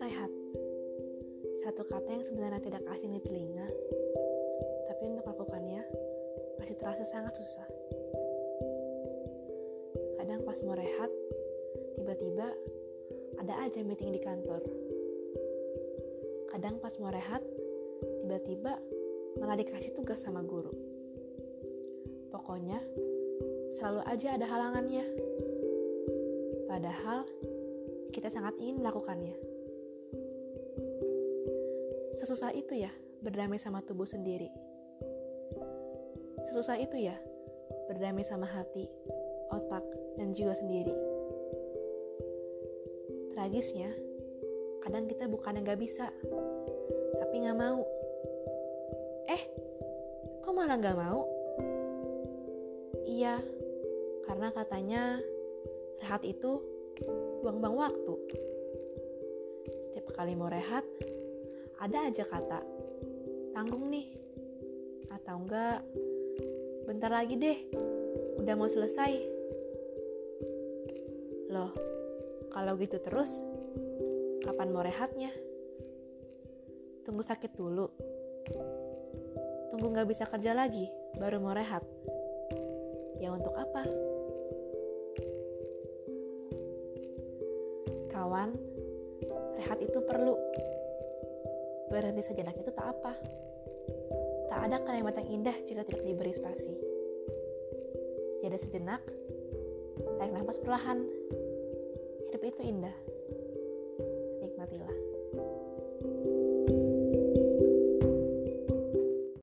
rehat. Satu kata yang sebenarnya tidak asing di telinga, tapi untuk melakukannya masih terasa sangat susah. Kadang pas mau rehat, tiba-tiba ada aja meeting di kantor. Kadang pas mau rehat, tiba-tiba malah dikasih tugas sama guru. Pokoknya, selalu aja ada halangannya. Padahal, kita sangat ingin melakukannya. Sesusah itu ya berdamai sama tubuh sendiri. Sesusah itu ya berdamai sama hati, otak, dan jiwa sendiri. Tragisnya, kadang kita bukan yang gak bisa, tapi gak mau. Eh, kok malah gak mau? Iya, karena katanya rehat itu buang-buang waktu. Setiap kali mau rehat, ada aja kata, tanggung nih, atau enggak, bentar lagi deh, udah mau selesai. Loh, kalau gitu terus, kapan mau rehatnya? Tunggu sakit dulu. Tunggu gak bisa kerja lagi, baru mau rehat. Ya untuk apa? Kawan, rehat itu perlu. Berhenti sejenak itu tak apa. Tak ada kalimat yang indah jika tidak diberi spasi. Jeda sejenak, tarik nafas perlahan. Hidup itu indah. Nikmatilah.